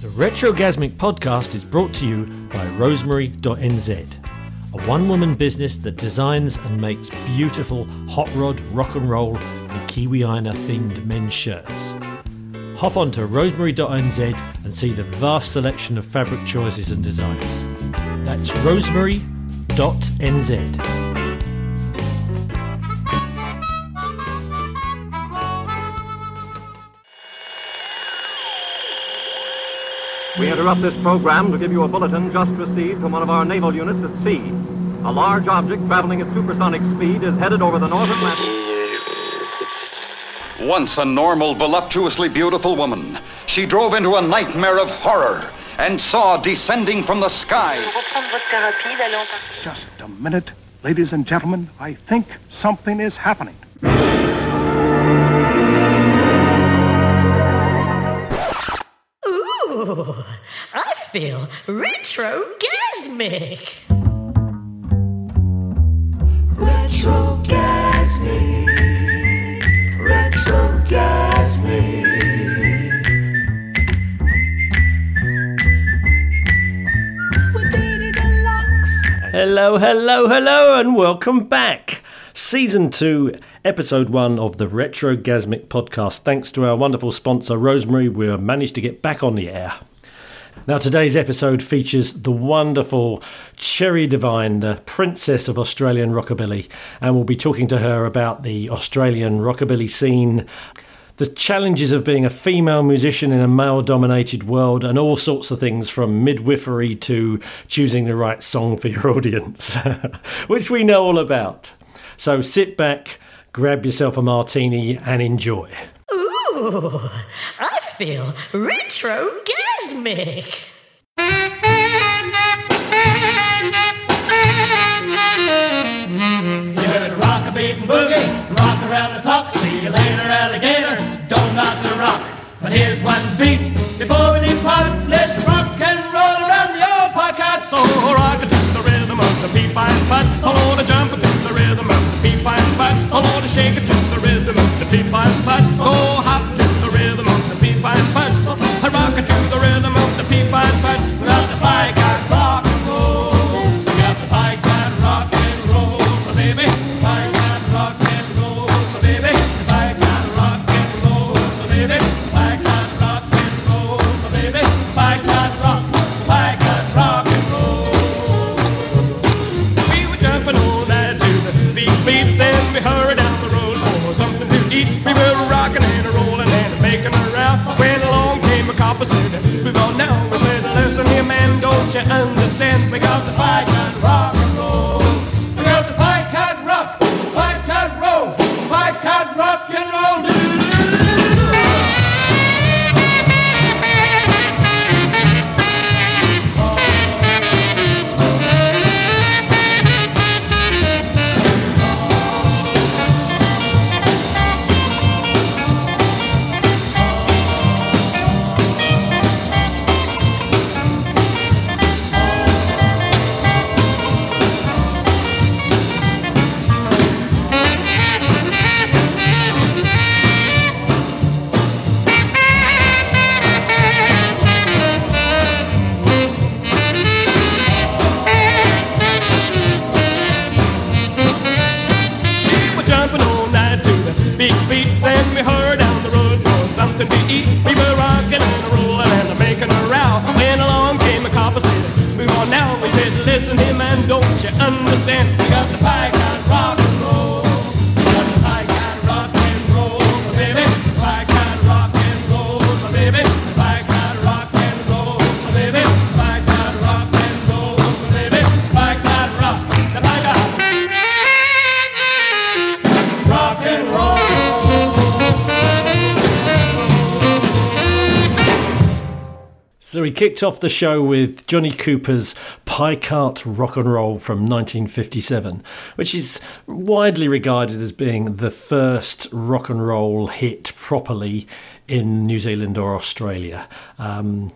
The Retrogasmic podcast is brought to you by Rosemary.nz, a one woman business that designs and makes beautiful hot rod, rock and roll, and Kiwiana themed men's shirts. Hop on to rosemary.nz and see the vast selection of fabric choices and designs. That's rosemary.nz. We interrupt this program to give you a bulletin just received from one of our naval units at sea. A large object traveling at supersonic speed is headed over the North Atlantic. Once a normal, voluptuously beautiful woman, she drove into a nightmare of horror and saw descending from the sky reprendre votre cas rapide, aller en partie. Just a minute, ladies and gentlemen. I think something is happening. I feel retrogasmic. Retrogasmic. Hello, hello, hello, and welcome back. Season 2, Episode 1 of the Retrogasmic podcast. Thanks to our wonderful sponsor, Rosemary, we managed to get back on the air. Now, today's episode features the wonderful Cherry Divine, the princess of Australian rockabilly, and we'll be talking to her about the Australian rockabilly scene, the challenges of being a female musician in a male dominated world, and all sorts of things from midwifery to choosing the right song for your audience, which we know all about. So sit back, grab yourself a martini, and enjoy. Ooh, I feel retrogasmic. You heard rock a beat and boogie, rock around the clock. See you later, alligator. Don't knock the rock. But here's one beat before we depart. Let's rock and roll around the old pocket. So rock it to the rhythm of the peep and putt. Oh, to jump putt. Oh, to shake it to the rhythm of the and putt. Oh, kicked off the show with Johnny Cooper's Pie Cart Rock and Roll from 1957, which is widely regarded as being the first rock and roll hit properly in New Zealand or Australia. Um,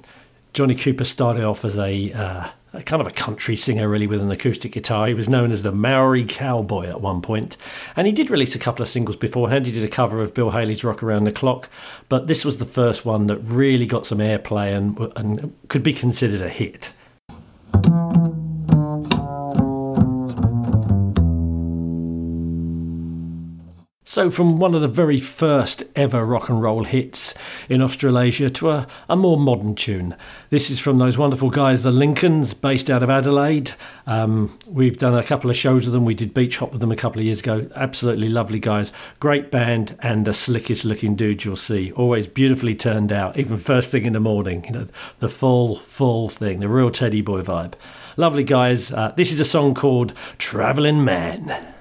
Johnny Cooper started off as a uh, a kind of a country singer, really, with an acoustic guitar. He was known as the Maori Cowboy at one point, and he did release a couple of singles beforehand. He did a cover of Bill Haley's "Rock Around the Clock," but this was the first one that really got some airplay and, and could be considered a hit. So, from one of the very first ever rock and roll hits in Australasia to a, a more modern tune. This is from those wonderful guys, the Lincolns, based out of Adelaide. Um, we've done a couple of shows with them. We did Beach Hop with them a couple of years ago. Absolutely lovely guys. Great band and the slickest looking dudes you'll see. Always beautifully turned out, even first thing in the morning. You know, the full, full thing, the real Teddy Boy vibe. Lovely guys. Uh, this is a song called Travelling Man.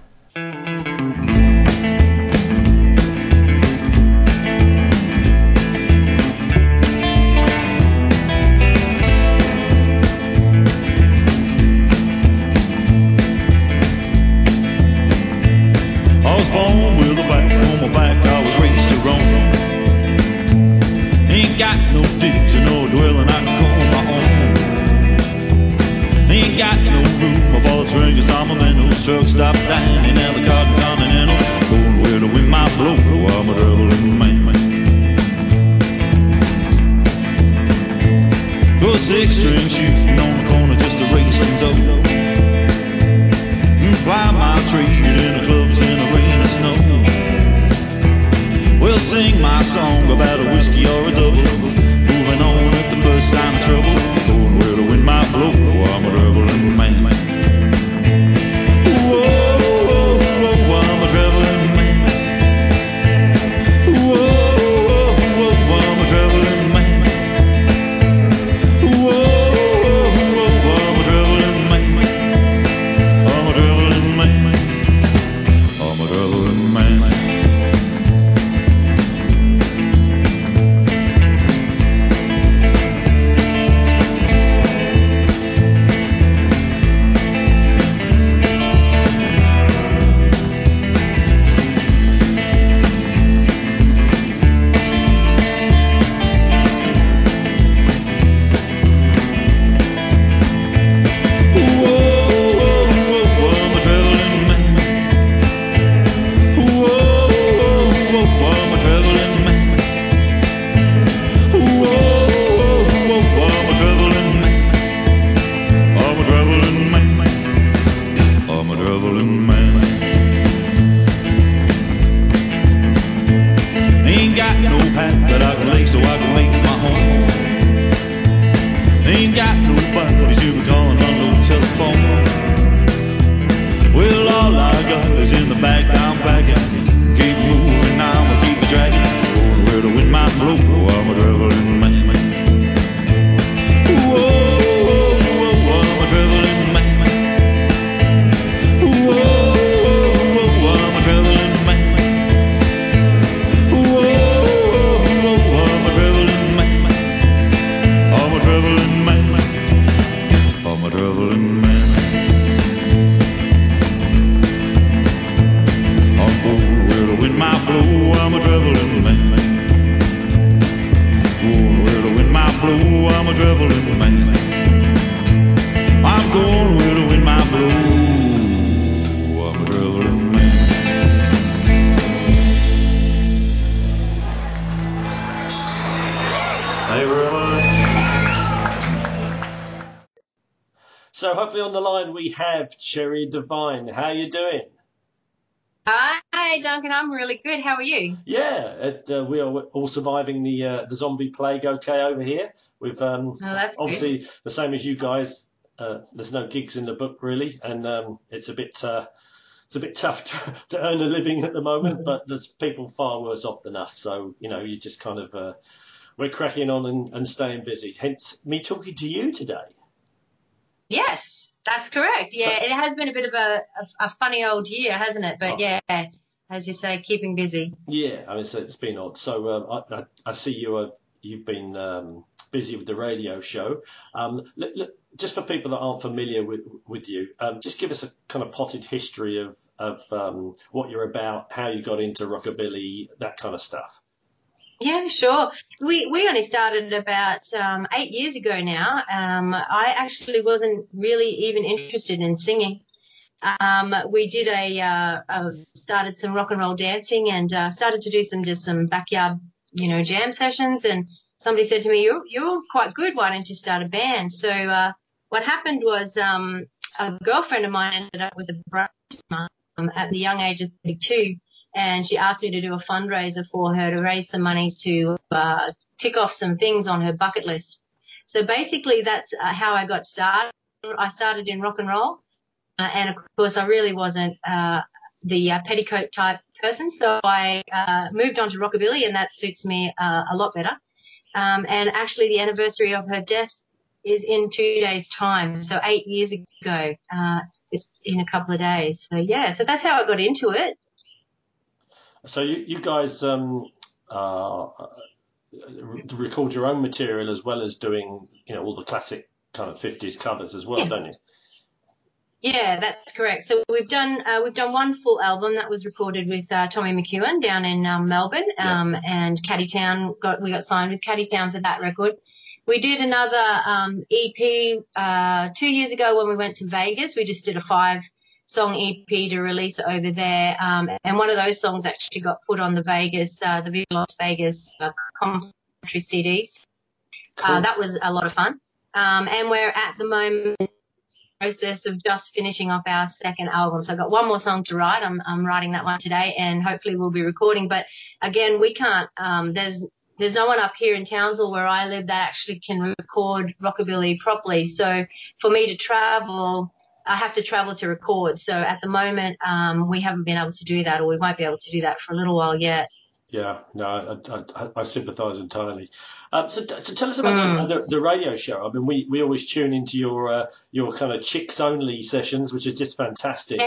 Truck stop at Hopefully on the line we have Cherry Divine. How are you doing? Hi, Duncan. I'm really good. How are you? Yeah, it, uh, we are all surviving the uh, the zombie plague okay over here. We've um, Oh, that's good. obviously the same as you guys. Uh, there's no gigs in the book really, and um, it's a bit uh, it's a bit tough to, to earn a living at the moment. But there's people far worse off than us, so you know you just kind of uh, we're cracking on and, and staying busy. Hence me talking to you today. Yes, that's correct. Yeah, So- it has been a bit of a, a, a funny old year, hasn't it? But Oh. yeah, as you say, keeping busy. Yeah, I mean, so it's been odd. So um, I, I, I see you are you've been um, busy with the radio show. Um, look, look, just for people that aren't familiar with with you, um, just give us a kind of potted history of of um, what you're about, how you got into rockabilly, that kind of stuff. Yeah, sure. We we only started about um, eight years ago now. Um, I actually wasn't really even interested in singing. Um, we did a uh, uh, started some rock and roll dancing and uh, started to do some just some backyard, you know, jam sessions. And somebody said to me, "You're you're quite good. Why don't you start a band?" So uh, what happened was um, a girlfriend of mine ended up with a brother at the young age of 32 and she asked me to do a fundraiser for her to raise some money to uh, tick off some things on her bucket list. So basically, that's uh, how I got started. I started in rock and roll, uh, and of course, I really wasn't uh, the uh, petticoat type person, so I uh, moved on to rockabilly, and that suits me a lot better. Um, and actually, the anniversary of her death is in two days' time, so eight years ago, uh, in a couple of days. So yeah, so that's how I got into it. So you, you guys um, uh, record your own material as well as doing, you know, all the classic kind of 50s covers as well, Yeah. don't you? Yeah, that's correct. So we've done uh, we've done one full album that was recorded with uh, Tommy McEwen down in um, Melbourne, um, and Caddytown got we got signed with Caddytown for that record. We did another um, EP uh, two years ago when we went to Vegas. We just did a five song EP to release over there, um, and one of those songs actually got put on the Vegas uh, the Viva Las Vegas uh, complimentary CDs. Uh, that was a lot of fun. Um, and we're at the moment process of just finishing off our second album. So I've got one more song to write. I'm, I'm writing that one today and hopefully we'll be recording. But again, we can't, um, there's, there's no one up here in Townsville where I live that actually can record rockabilly properly. So for me to travel, I have to travel to record. So at the moment, um, we haven't been able to do that or we won't be able to do that for a little while yet. Yeah, no, I, I, I, sympathise entirely. Um, so, so tell us about Mm. the, the, the radio show. I mean, we, we always tune into your uh, your kind of chicks only sessions, which are just fantastic.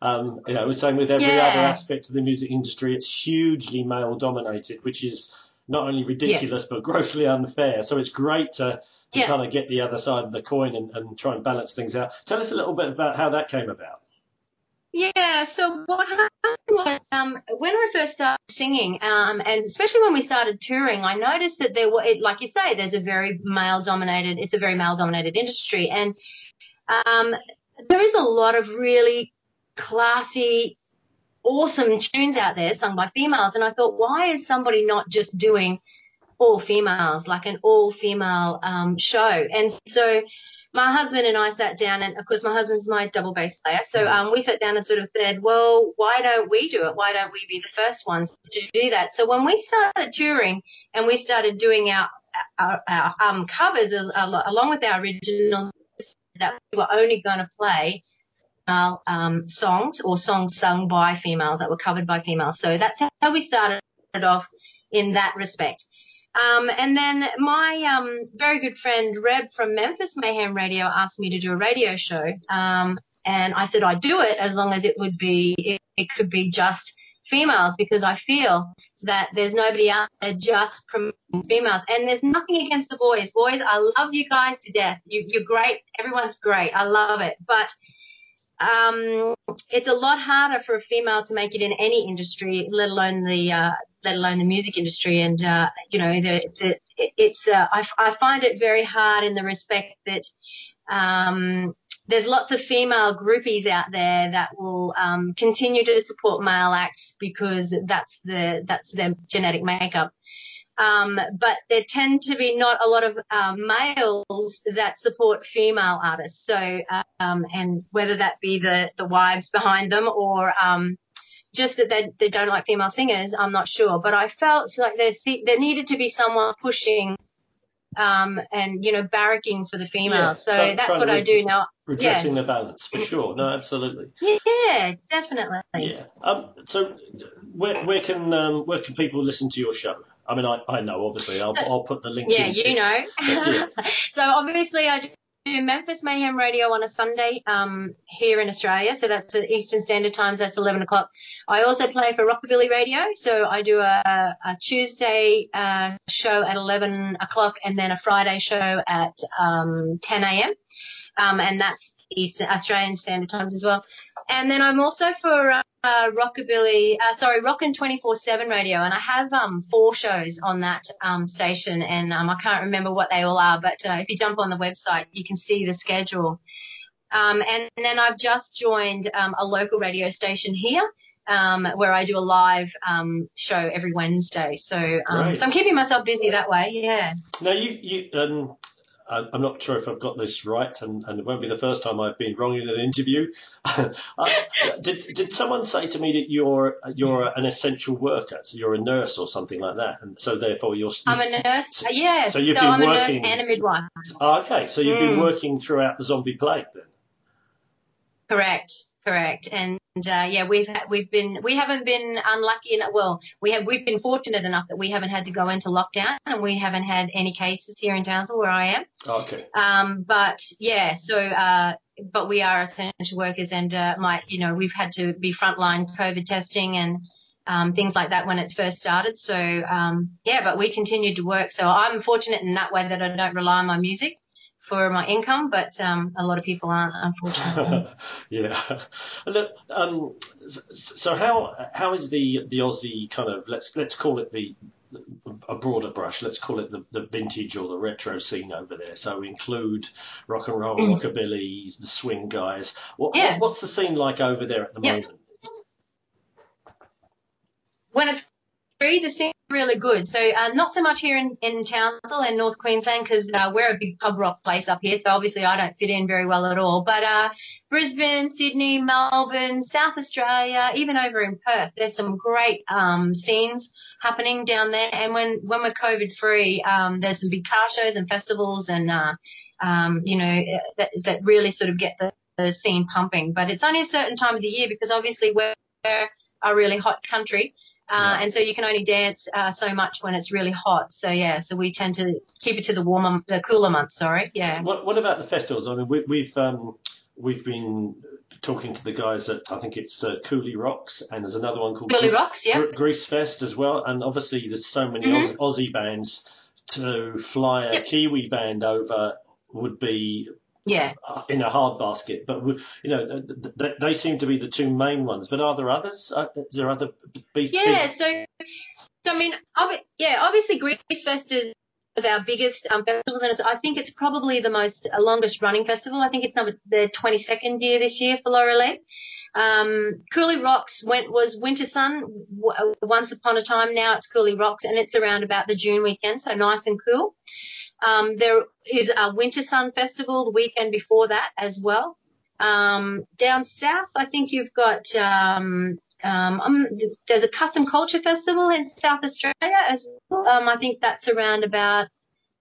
Um, you know, same with every Yeah. other aspect of the music industry. It's hugely male dominated, which is not only ridiculous but grossly unfair. So it's great to, to Yeah. kind of get the other side of the coin and, and try and balance things out. Tell us a little bit about how that came about. Yeah, so what happened was um, when I first started singing, um, and especially when we started touring, I noticed that there were, it, like you say, there's a very male dominated, it's a very male dominated industry. And um, there is a lot of really classy, awesome tunes out there sung by females. And I thought, why is somebody not just doing all females, like an all female um, show? And so my husband and I sat down, and of course, my husband's my double bass player. So um, we sat down and sort of said, well, why don't we do it? Why don't we be the first ones to do that? So when we started touring and we started doing our our, our um, covers along with our originals, that we were only going to play female um, songs or songs sung by females that were covered by females. So that's how we started off in that respect. Um, and then my um, very good friend Reb from Memphis Mayhem Radio asked me to do a radio show. Um, and I said I'd do it as long as it would be, it, it could be just females because I feel that there's nobody out there just promoting females. And there's nothing against the boys. Boys, I love you guys to death. You, you're great. Everyone's great. I love it. But um, it's a lot harder for a female to make it in any industry, let alone the uh, let alone the music industry. And uh, you know, the, the, it's uh, I, I find it very hard in the respect that um, there's lots of female groupies out there that will um, continue to support male acts because that's the that's their genetic makeup. Um, but there tend to be not a lot of um, males that support female artists. So, um, and whether that be the, the wives behind them or um, just that they, they don't like female singers, I'm not sure. But I felt like there, there needed to be someone pushing um, and, you know, barracking for the females. Yeah, so try- that's trying what I do now. Redressing the balance, for sure. No, absolutely. Yeah, definitely. Yeah. Um, so where, where can um, where can people listen to your show? I mean, I, I know obviously. I'll, I'll put the link. Yeah, in. you know. Yeah. so obviously I do Memphis Mayhem Radio on a Sunday um, here in Australia. So that's at Eastern Standard Times. That's 11 o'clock. I also play for Rockabilly Radio. So I do a, a Tuesday uh, show at 11 o'clock and then a Friday show at um, 10 a.m. Um, and that's East Australian Standard Times as well. And then I'm also for uh, uh, Rockabilly, uh, sorry, Rockin' 24/7 Radio, and I have um, four shows on that um, station, and um, I can't remember what they all are, but uh, if you jump on the website, you can see the schedule. Um, and then I've just joined um, a local radio station here. Um, where I do a live um, show every Wednesday, so um, so I'm keeping myself busy that way. Yeah. Now, you, you um, I'm not sure if I've got this right, and, and it won't be the first time I've been wrong in an interview. Uh, did, did someone say to me that you're you're an essential worker, so you're a nurse or something like that, and so therefore you're. I'm a nurse. Yes. So So, you've been I'm a nurse and a midwife. Oh, okay, so you've been Mm. working throughout the zombie plague then. Correct. Correct. And uh, yeah, we've ha- we've been we haven't been unlucky enough. Well, we have we've been fortunate enough that we haven't had to go into lockdown, and we haven't had any cases here in Townsville where I am. Okay. Um, but yeah, so uh, but we are essential workers, and uh, my you know we've had to be frontline COVID testing and um, things like that when it first started. So um, yeah, but we continued to work. So I'm fortunate in that way that I don't rely on my music for my income, but um, a lot of people aren't, unfortunately. yeah. Look, um, so how how is the the Aussie kind of let's let's call it the a broader brush. Let's call it the, the vintage or the retro scene over there. So include rock and roll, rockabilly, the swing guys. What, Yeah. what what's the scene like over there at the Yeah. moment? when it's free, the scene's really good. So uh, not so much here in, in Townsville and North Queensland because uh, we're a big pub rock place up here. So obviously I don't fit in very well at all. But uh, Brisbane, Sydney, Melbourne, South Australia, even over in Perth, there's some great um, scenes happening down there. And when, when we're COVID free, um, there's some big car shows and festivals and, uh, um, you know, that, that really sort of get the, the scene pumping. But it's only a certain time of the year because obviously we're a really hot country. Uh, and so you can only dance uh, so much when it's really hot. So yeah, so we tend to keep it to the warmer, the cooler months. Sorry, yeah. What what about the festivals? I mean, we, we've um, we've been talking to the guys at I think it's uh, Cooly Rocks, and there's another one called Cooly Gre- Rocks, yeah. Gre- Grease Fest as well. And obviously, there's so many Mhm. Aussie, Aussie bands to fly a Yep. Kiwi band over would be Yeah. uh, in a hard basket. But you know, th- th- th- they seem to be the two main ones. But are there others? Uh, is there other beef? Yeah, so, so I mean, yeah, obviously Grease Fest is of our biggest um, festivals, and it's, I think it's probably the most uh, longest running festival. I think it's number the 22nd year this year for Laura Lee. Um, Cooly Rocks went was Winter Sun w- uh, once upon a time. Now it's Cooly Rocks, and it's around about the June weekend, so nice and cool. Um, there is a Winter Sun Festival the weekend before that as well. Um, down south, I think you've got um, um, um, there's a custom culture festival in South Australia as well. Um, I think that's around about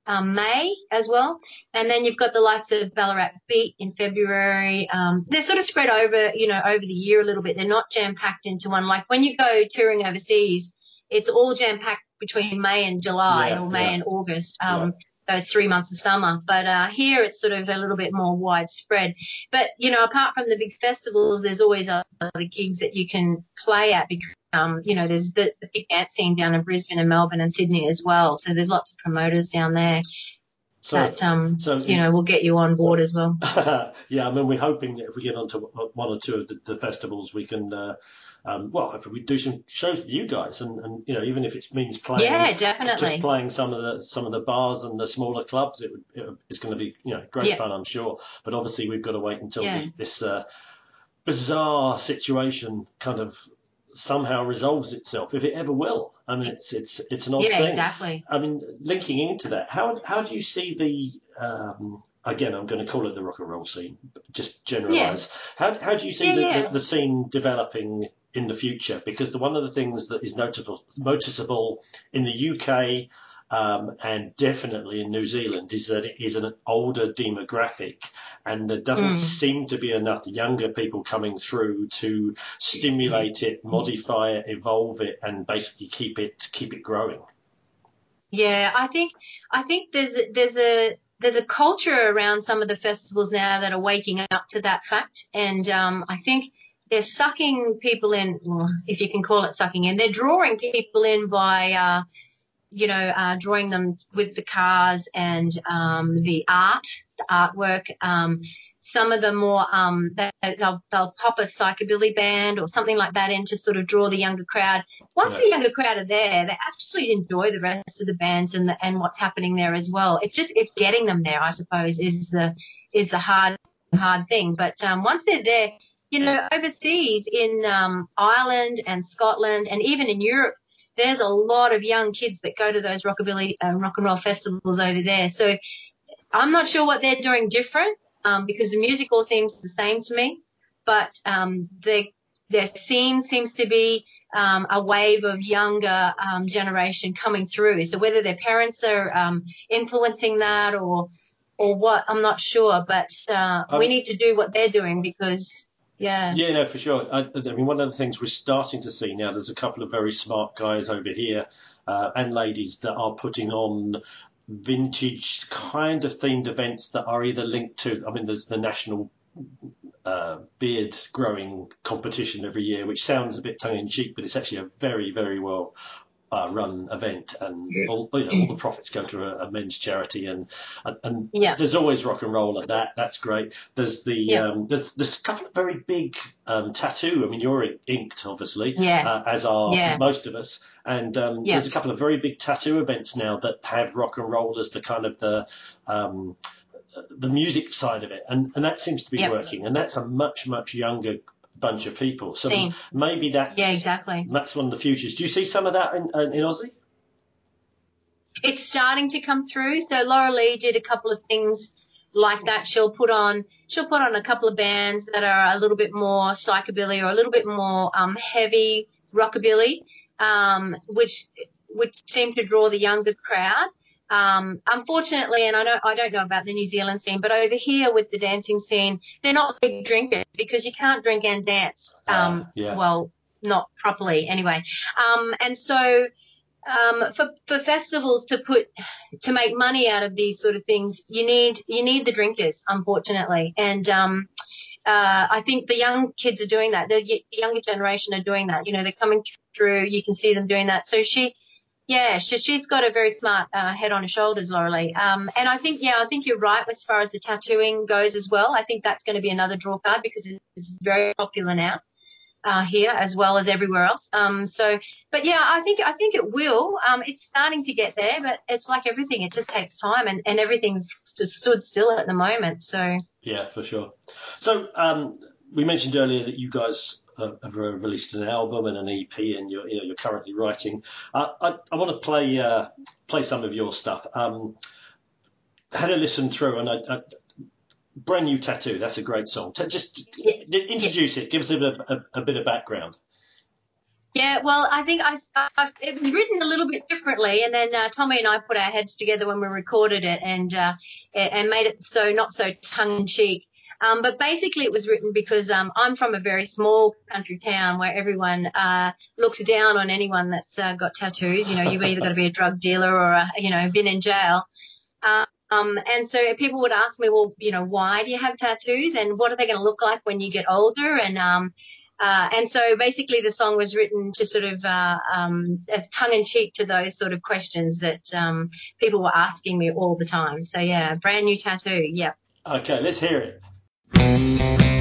um, May as well. And then you've got the likes of Ballarat Beat in February. Um, they're sort of spread over, you know, over the year a little bit. They're not jam packed into one. Like when you go touring overseas, it's all jam packed between May and July Yeah, or May yeah. and August. Um, Those three months of summer, but uh, here it's sort of a little bit more widespread. But you know, apart from the big festivals, there's always other gigs that you can play at because um, you know there's the, the big dance scene down in Brisbane and Melbourne and Sydney as well. So there's lots of promoters down there So- that um, so you know will get you on board as well. yeah, I mean, we're hoping that if we get onto one or two of the, the festivals, we can, uh, um, well, if we do some shows with you guys, and, and you know, even if it means playing, Yeah, definitely. just playing some of the some of the bars and the smaller clubs, it would it, it's going to be you know great Yeah. fun, I'm sure. But obviously, we've got to wait until Yeah. the, this uh, bizarre situation kind of somehow resolves itself, if it ever will. I mean, it's it's it's an odd Yeah, thing. exactly. I mean, linking into that, how how do you see the um, again? I'm going to call it the rock and roll scene, but just generalize. Yeah. How how do you see Yeah, the. The, the scene developing in the future? Because the, one of the things that is notable noticeable in the UK. Um, and definitely in New Zealand is that it is an older demographic, and there doesn't Mm. seem to be enough younger people coming through to stimulate it, modify it, evolve it, and basically keep it keep it growing. Yeah, I think I think there's a, there's a there's a culture around some of the festivals now that are waking up to that fact, and um, I think they're sucking people in, if you can call it sucking in. They're drawing people in by, uh, you know, uh, drawing them with the cars and um, the art, the artwork. Um, some of the more um, they, they'll, they'll pop a psychobilly band or something like that in to sort of draw the younger crowd. Once Yeah. the younger crowd are there, they actually enjoy the rest of the bands and the, and what's happening there as well. It's just it's getting them there, I suppose, is the is the hard hard thing. But um, once they're there, you know, overseas in um, Ireland and Scotland and even in Europe, there's a lot of young kids that go to those rockabilly uh, rock and roll festivals over there. So I'm not sure what they're doing different um, because the music all seems the same to me, but um, the, their scene seems to be um, a wave of younger um, generation coming through. So whether their parents are um, influencing that or or what, I'm not sure. But uh, we Um, need to do what they're doing because, yeah, Yeah, no, for sure. I, I mean, one of the things we're starting to see now, there's a couple of very smart guys over here uh, and ladies that are putting on vintage kind of themed events that are either linked to, I mean, there's the national uh, beard growing competition every year, which sounds a bit tongue in cheek, but it's actually a very, very well uh, run event, and all, you know, all the profits go to a, a men's charity, and and, and Yeah. there's always rock and roll at that. That's great. There's the Yeah. um, there's there's a couple of very big um, tattoo. I mean, you're inked, obviously, Yeah. uh, as are most of us, and um, there's a couple of very big tattoo events now that have rock and roll as the kind of the um, the music side of it, and and that seems to be working, and that's a much much younger bunch of people. So Same. maybe that's yeah, exactly. that's one of the futures. Do you see some of that in in, in Aussie? it's starting to come through. So Laura Lee did a couple of things like that. She'll put on she'll put on a couple of bands that are a little bit more psychobilly or a little bit more um, heavy rockabilly, um, which which seem to draw the younger crowd. Um, unfortunately, and I don't I don't know about the New Zealand scene, but over here with the dancing scene, they're not big drinkers because you can't drink and dance. Um, Ah, yeah. Well, not properly anyway. Um, and so um, for for festivals to put to make money out of these sort of things, you need you need the drinkers, unfortunately. And um, uh, I think the young kids are doing that. The y- younger generation are doing that. You know, they're coming through. You can see them doing that. So she, yeah, she, she's got a very smart uh, head on her shoulders, Laura. Um, and I think, yeah, I think you're right as far as the tattooing goes as well. I think that's going to be another draw card because it's, it's very popular now uh, here as well as everywhere else. Um, so, but yeah, I think I think it will. Um, it's starting to get there, but it's like everything; it just takes time, and, and everything's just stood still at the moment. So, Yeah, for sure. So um, we mentioned earlier that you guys uh, have uh, released an album and an EP, and you're you know you're currently writing. Uh, I, I want to play uh, play some of your stuff. Um, had a listen through, and I, I, brand new tattoo. That's a great song. T- just Yeah. introduce it. Give us a bit, of, a, a bit of background. yeah, well, I think I, I it was written a little bit differently, and then uh, Tommy and I put our heads together when we recorded it, and uh, and made it so not so tongue in cheek. Um, but basically, it was written because um, I'm from a very small country town where everyone uh, looks down on anyone that's uh, got tattoos. You know, you've either got to be a drug dealer or a, you know been in jail. Um, and so people would ask me, well, you know, why do you have tattoos, and what are they going to look like when you get older? And um, uh, and so basically, the song was written to sort of uh, um, as tongue in cheek to those sort of questions that um, people were asking me all the time. So yeah, brand new tattoo. Yeah. Okay, let's hear it. I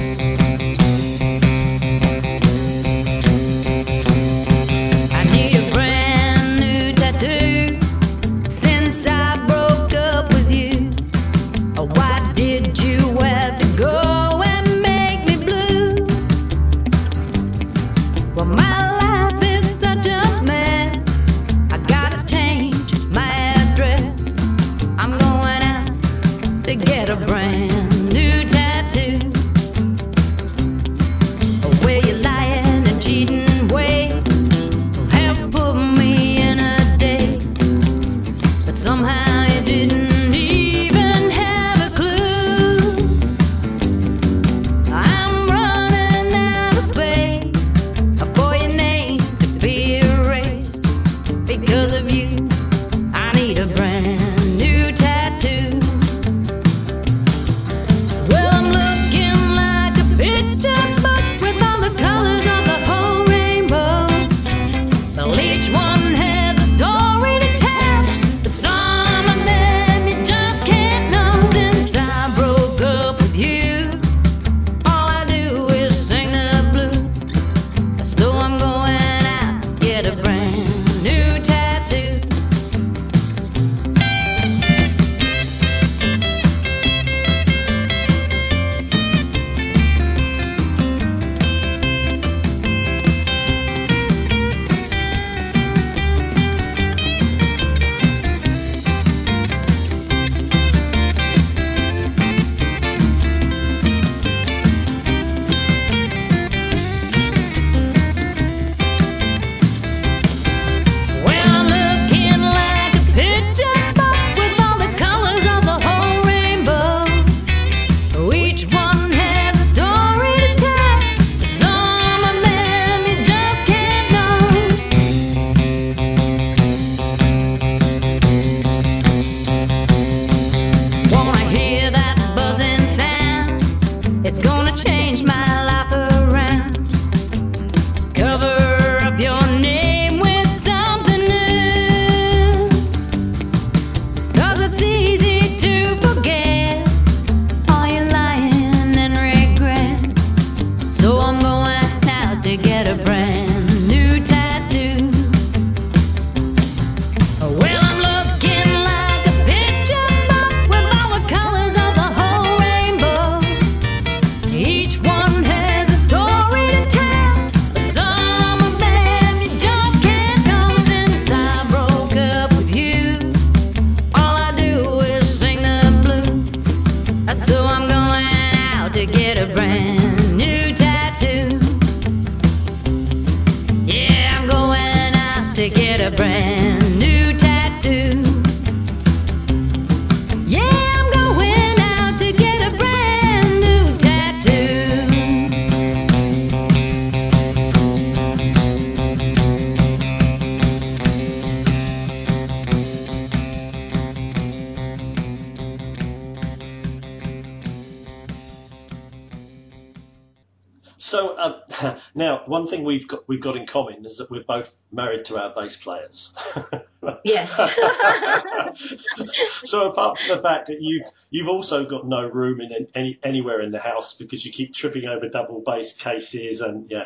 we've got in common is that we're both married to our bass players. Yes. so apart from the fact that you you've also got no room in any anywhere in the house because you keep tripping over double bass cases and yeah.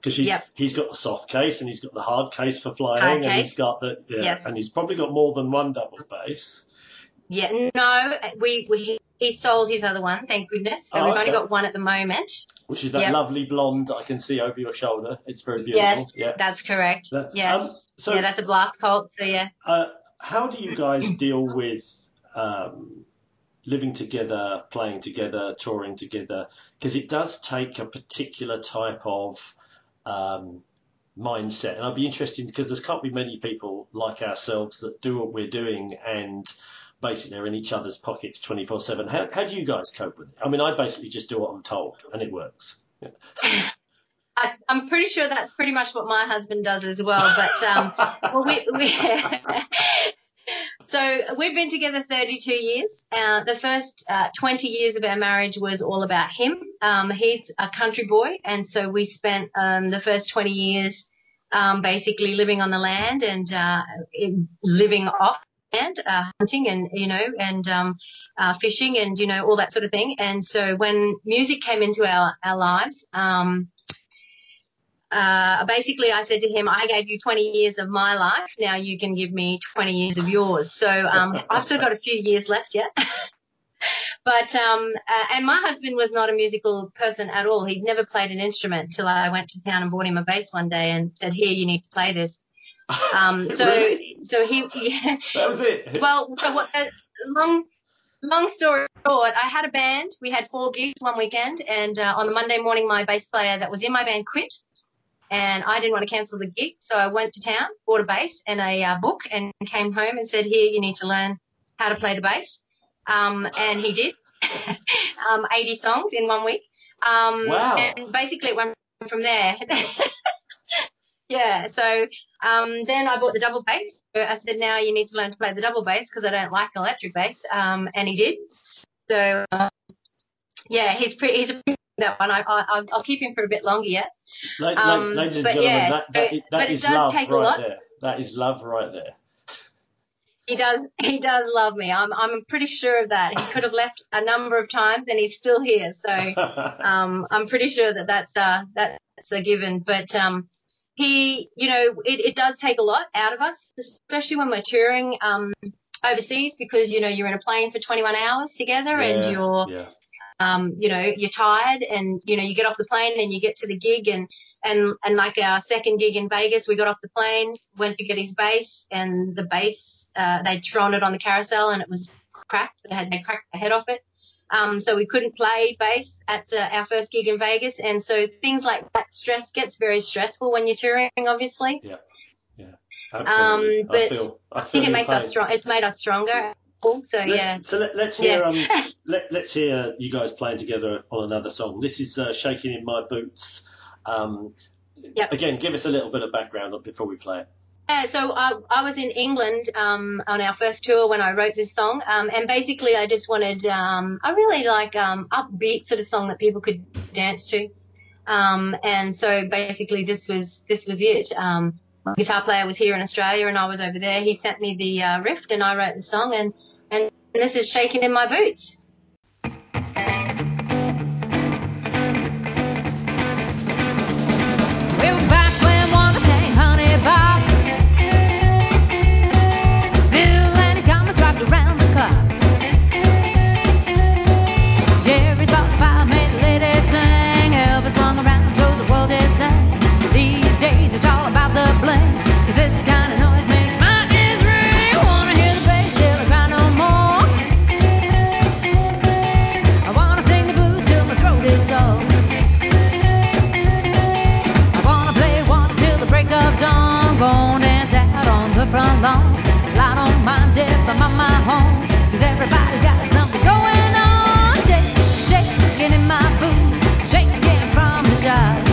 Because Yep. he's got the soft case and he's got the hard case for flying and he's got the yeah, Yes. and he's probably got more than one double bass. yeah. No, we, we he sold his other one. Thank goodness. Oh, so Oh, we've okay. only got one at the moment. Which is that Yep. lovely blonde I can see over your shoulder. It's very beautiful. Yes, Yeah. that's correct. That- yes. um, so- yeah, that's a blast cult. So yeah. Uh, how do you guys deal with um, living together, playing together, touring together? Because it does take a particular type of um, mindset, and I'd be interested because there can't be many people like ourselves that do what we're doing and basically they're in each other's pockets 24 7. How, how do you guys cope with it? I mean, I basically just do what I'm told, and it works. Yeah. I, I'm pretty sure that's pretty much what my husband does as well. But um, well, we, we so we've been together 32 years. Uh, the first uh, 20 years of our marriage was all about him. Um, he's a country boy, and so we spent um, the first 20 years um, basically living on the land and uh, living off land, uh, hunting and you know and um, uh, fishing and you know all that sort of thing. And so when music came into our our lives. Um, uh, basically, I said to him, I gave you 20 years of my life. Now you can give me 20 years of yours. So um, I've still got a few years left yet. but, um, uh, and my husband was not a musical person at all. He'd never played an instrument till I went to town and bought him a bass one day and said, Here, you need to play this. Um, so, Really? so he, yeah, That was it. well, so what, uh, long, long story short, I had a band. We had four gigs one weekend, and uh, on the Monday morning, my bass player that was in my band quit, and I didn't want to cancel the gig, so I went to town, bought a bass and a uh, book, and came home and said, "Here, you need to learn how to play the bass." Um, and he did, um, 80 songs in one week. Um, Wow. And basically, it went from there. yeah. So um, then I bought the double bass. I said, now you need to learn to play the double bass because I don't like electric bass. Um, and he did. So uh, yeah, he's pretty. He's a pretty that one. I, I, I'll, I'll keep him for a bit longer yet. Um, ladies and gentlemen, yeah, that, that, so- that is love a right lot. there. That is love right there. He does. He does love me. I'm. I'm pretty sure of that. He could have left a number of times, and he's still here. So um, I'm pretty sure that that's uh, that's a given. But um, he, you know, it, it does take a lot out of us, especially when we're touring um, overseas, because you know you're in a plane for 21 hours together, and you're yeah. um, you know, you're tired and, you know, you get off the plane and you get to the gig and, and, and like our second gig in Vegas, we got off the plane, went to get his bass and the bass, uh, they'd thrown it on the carousel and it was cracked. They had, they cracked the head off it. Um, so we couldn't play bass at uh, our first gig in Vegas. And so things like that stress gets very stressful when you're touring, obviously. Yeah, yeah, absolutely. Um, but I feel, I, I think it makes us pain. strong. It's made us stronger. So Let- yeah. So let, let's hear Yeah. um, let, let's hear you guys playing together on another song. This is uh, "Shaking in My Boots." Um, Yep. Again, give us a little bit of background before we play it. Yeah, so I, I was in England um, on our first tour when I wrote this song, um, and basically I just wanted um, I really like um, upbeat sort of song that people could dance to, um, and so basically this was this was it. Um, my guitar player was here in Australia and I was over there. He sent me the uh, riff and I wrote the song, and and this is shaking in my boots. deaf, I'm on my home. Cause everybody's got something going on. Shake, shaking in my boots, shaking from the shop.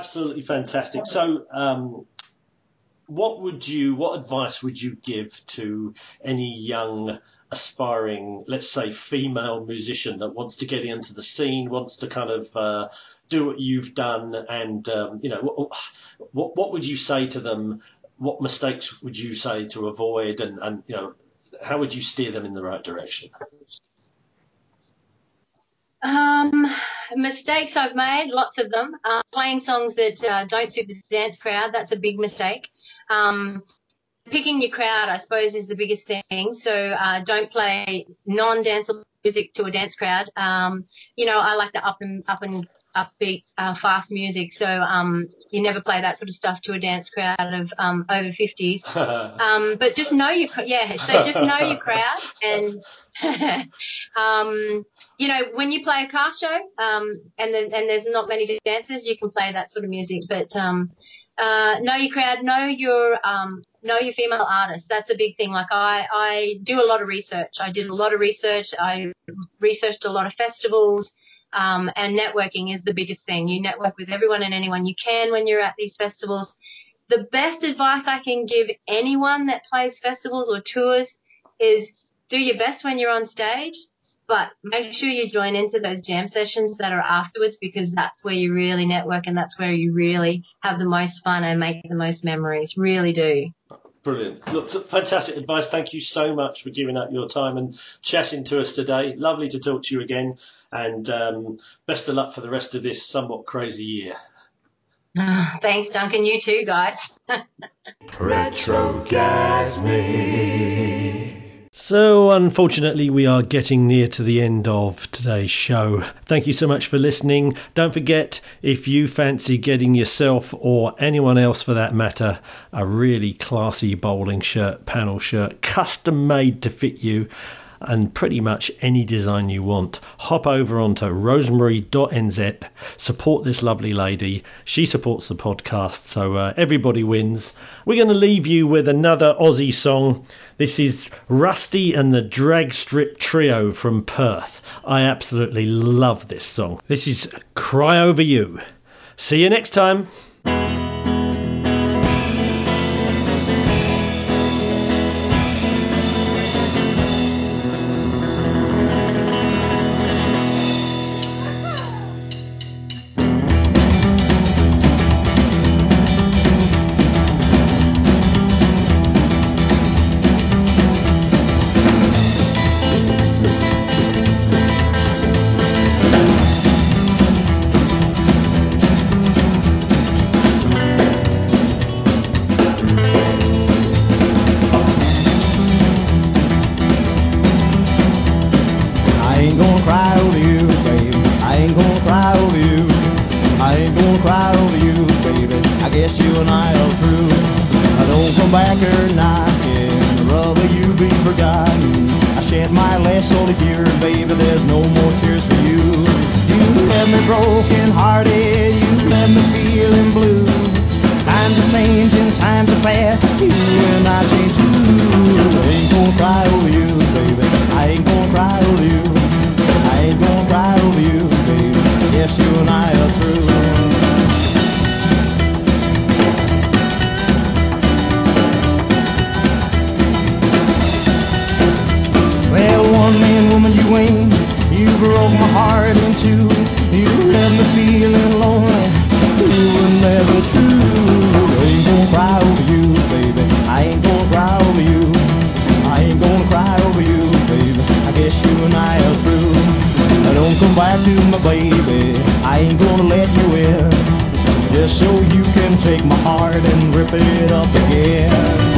Absolutely fantastic. So, um, what would you, what advice would you give to any young aspiring, let's say, female musician that wants to get into the scene, wants to kind of uh, do what you've done, and um, you know, what, what would you say to them? What mistakes would you say to avoid, and and you know, how would you steer them in the right direction? Um, mistakes I've made, lots of them. Uh, playing songs that uh, don't suit the dance crowd, that's a big mistake. Um, picking your crowd, I suppose, is the biggest thing. So uh, don't play non-danceable music to a dance crowd. Um, you know, I like the up and up and upbeat, uh, fast music. So um, you never play that sort of stuff to a dance crowd of um, over 50s. um, but just know your yeah. So just know your crowd and. um, you know, when you play a car show, um, and then, and there's not many dancers, you can play that sort of music. But um, uh, know your crowd, know your um, know your female artists. That's a big thing. Like I, I do a lot of research. I did a lot of research. I researched a lot of festivals. Um, and networking is the biggest thing. You network with everyone and anyone you can when you're at these festivals. The best advice I can give anyone that plays festivals or tours is do your best when you're on stage, but make sure you join into those jam sessions that are afterwards because that's where you really network and that's where you really have the most fun and make the most memories. Really do. Brilliant. Look, fantastic advice. Thank you so much for giving up your time and chatting to us today. Lovely to talk to you again. And um, best of luck for the rest of this somewhat crazy year. Thanks, Duncan. You too, guys. So, unfortunately, we are getting near to the end of today's show. Thank you so much for listening. Don't forget, if you fancy getting yourself or anyone else for that matter a really classy bowling shirt, panel shirt, custom made to fit you, and pretty much any design you want, hop over onto rosemary.nz, support this lovely lady. She supports the podcast, so uh, everybody wins. We're going to leave you with another Aussie song. This is Rusty and the Drag Strip Trio from Perth. I absolutely love this song. This is Cry Over You. See you next time. Are through. I don't come back here knocking. I'd rather you be forgotten. I shed my last solid tear, baby. There's no more tears for you. You left me broken hearted. You left me feeling blue. Times are changing, times are fast. You and I change too. I ain't gonna cry over you, baby. I ain't gonna cry over you. I ain't gonna cry over you, baby. Yes, you and I are through. You ain't. You broke my heart in two. You left me feeling lonely. You were never true. I ain't gonna cry over you, baby. I ain't gonna cry over you. I ain't gonna cry over you, baby. I guess you and I are through. Now Don't come back to my baby. I ain't gonna let you in. Just so you can take my heart and rip it up again.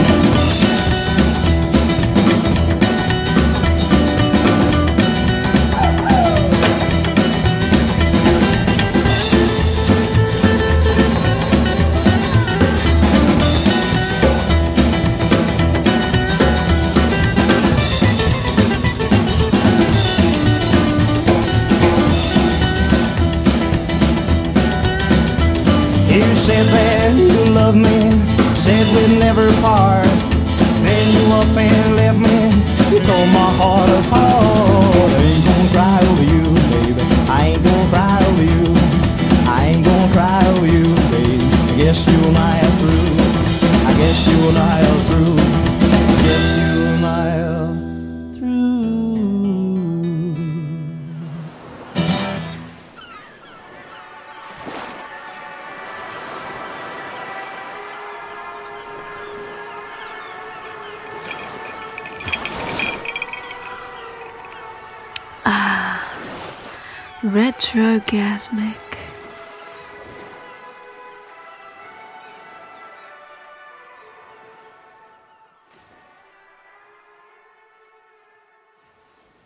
Retrogasmic.